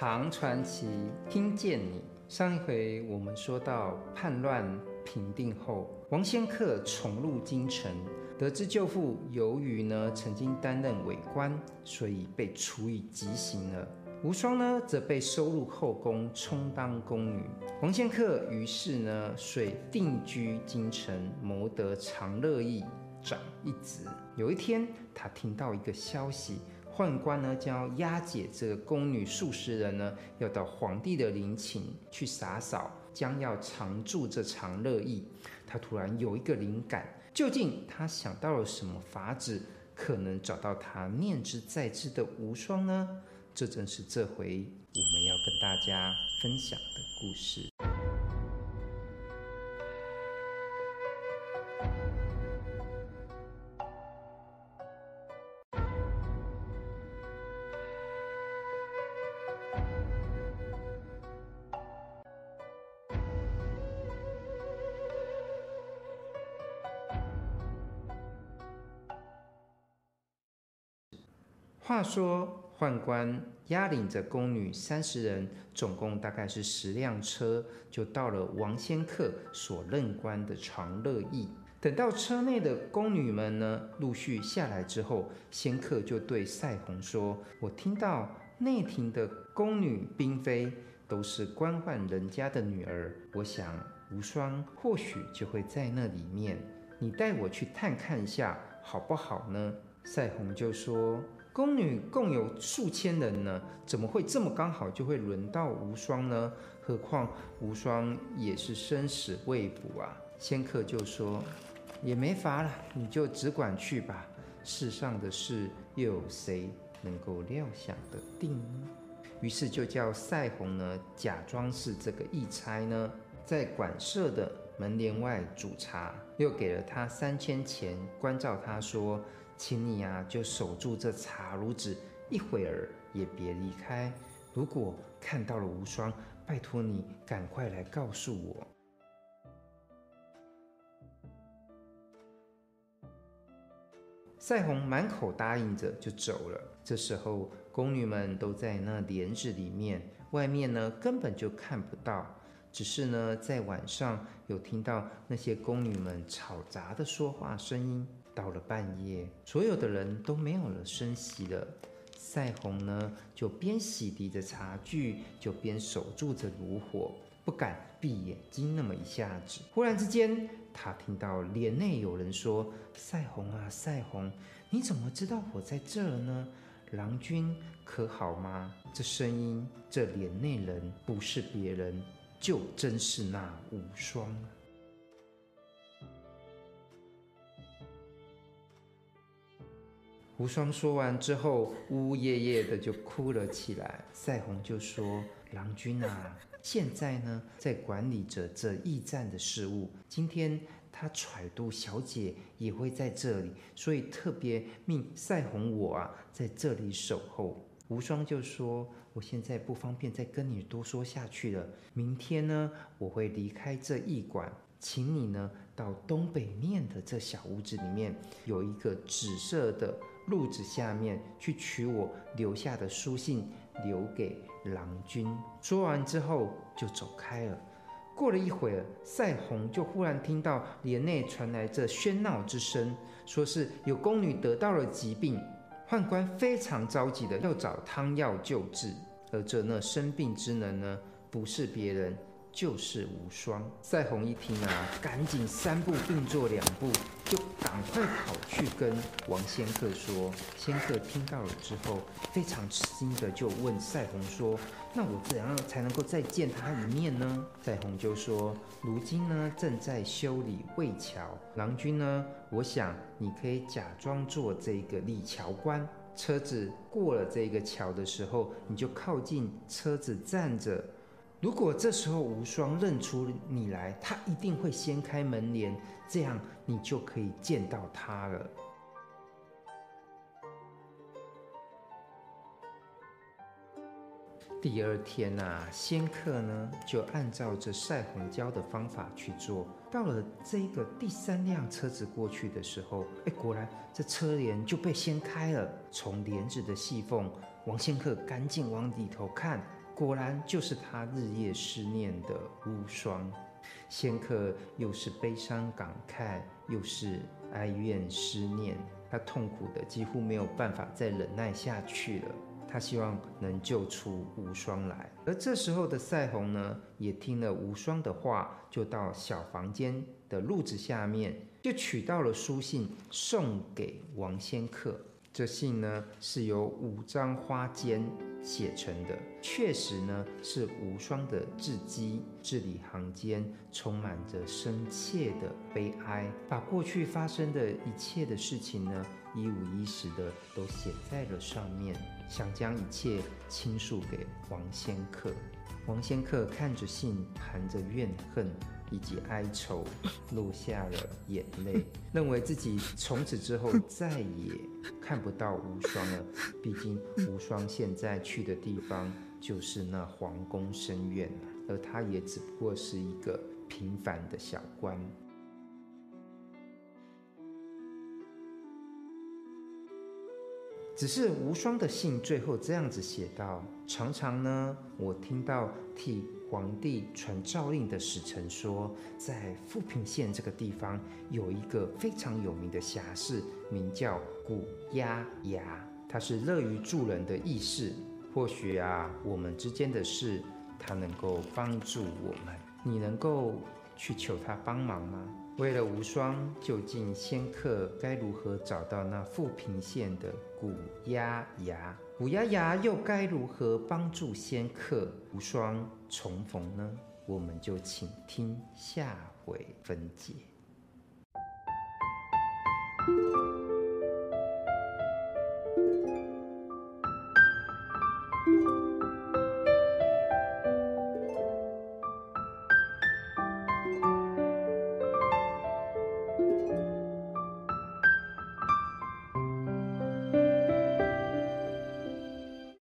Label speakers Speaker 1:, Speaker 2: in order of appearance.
Speaker 1: 唐传奇，听见你。上一回我们说到叛乱平定后，王仙客重入京城，得知舅父由于呢曾经担任伪官，所以被处以极刑了。无双呢则被收入后宫，充当宫女。王仙客于是呢遂定居京城，谋得长乐驿长一职。有一天，他听到一个消息。宦官呢将要押解这个宫女数十人呢，要到皇帝的陵寝去洒扫，将要长驻这长乐驿。他突然有一个灵感，究竟他想到了什么法子，可能找到他念之在之的无双呢？这正是这回我们要跟大家分享的故事。话说，宦官押领着宫女三十人，总共大概是十辆车，就到了王仙客所任官的长乐驿。等到车内的宫女们呢陆续下来之后，仙客就对赛鸿说：“我听到内廷的宫女嫔妃都是官宦人家的女儿，我想无双或许就会在那里面，你带我去探看一下好不好呢？”赛鸿就说。宫女共有数千人呢，怎么会这么刚好就会轮到无双呢？何况无双也是生死未卜啊！仙客就说：“也没法了，你就只管去吧。世上的事又有谁能够料想得定呢？”于是就叫赛红呢，假装是这个义差呢，在馆舍的门帘外煮茶，又给了他三千钱，关照他说。请你啊，就守住这茶炉子，一会儿也别离开。如果看到了无双，拜托你赶快来告诉我。赛红满口答应着就走了。这时候，宫女们都在那帘子里面，外面呢根本就看不到。只是呢，在晚上有听到那些宫女们吵杂的说话声音。到了半夜，所有的人都没有了声息了。赛红呢，就边洗涤着茶具，就边守住着炉火，不敢闭眼睛。那么一下子，忽然之间，他听到帘内有人说：“赛红啊，赛红，你怎么知道我在这儿呢？郎君可好吗？”这声音，这帘内人不是别人，就真是那无双。无双说完之后，呜呜咽咽的就哭了起来。赛红就说：“郎君啊，现在呢，在管理着这驿站的事务。今天他揣度小姐也会在这里，所以特别命赛红我啊，在这里守候。”无双就说：“我现在不方便再跟你多说下去了。明天呢，我会离开这驿馆，请你呢，到东北面的这小屋子里面，有一个紫色的。”褥子下面去取我留下的书信，留给郎君。说完之后就走开了。过了一会儿，赛红就忽然听到帘内传来这喧闹之声，说是有宫女得到了疾病，宦官非常着急的要找汤药救治。而这那生病之人呢，不是别人。就是无双。赛红一听啊，赶紧三步并作两步，就赶快跑去跟王仙客说。仙客听到了之后，非常吃惊的就问赛红说：“那我怎样才能够再见他一面呢？”赛红就说：“如今呢，正在修理渭桥，郎君呢，我想你可以假装做这个理桥官，车子过了这个桥的时候，你就靠近车子站着。”如果这时候无双认出你来，他一定会掀开门帘，这样你就可以见到他了。第二天呐、啊，仙客呢就按照着赛鸿教的方法去做。到了这个第三辆车子过去的时候，哎，果然这车帘就被掀开了。从帘子的细缝，王仙客赶紧往里头看。果然就是他日夜思念的无双。仙客又是悲伤感慨，又是哀怨思念，他痛苦的几乎没有办法再忍耐下去了。他希望能救出无双来，而这时候的赛鸿呢，也听了无双的话，就到小房间的褥子下面，就取到了书信，送给王仙客。这信呢，是由五张花笺写成的，确实呢是无双的字迹，字里行间充满着深切的悲哀，把过去发生的一切的事情呢，一五一十的都写在了上面，想将一切倾诉给王仙客。王仙客看着信，含着怨恨。以及哀愁，落下了眼泪，认为自己从此之后再也看不到无双了。毕竟无双现在去的地方就是那皇宫深院，而他也只不过是一个平凡的小官。只是无双的信最后这样子写道：常常呢，我听到替皇帝传诏令的使臣说，在富平县这个地方有一个非常有名的侠士，名叫古鸭牙，他是乐于助人的义士。或许啊，我们之间的事，他能够帮助我们。你能够去求他帮忙吗？为了无双，究竟仙客该如何找到那富平县的古丫牙？古丫牙又该如何帮助仙客无双重逢呢？我们就请听下回分解。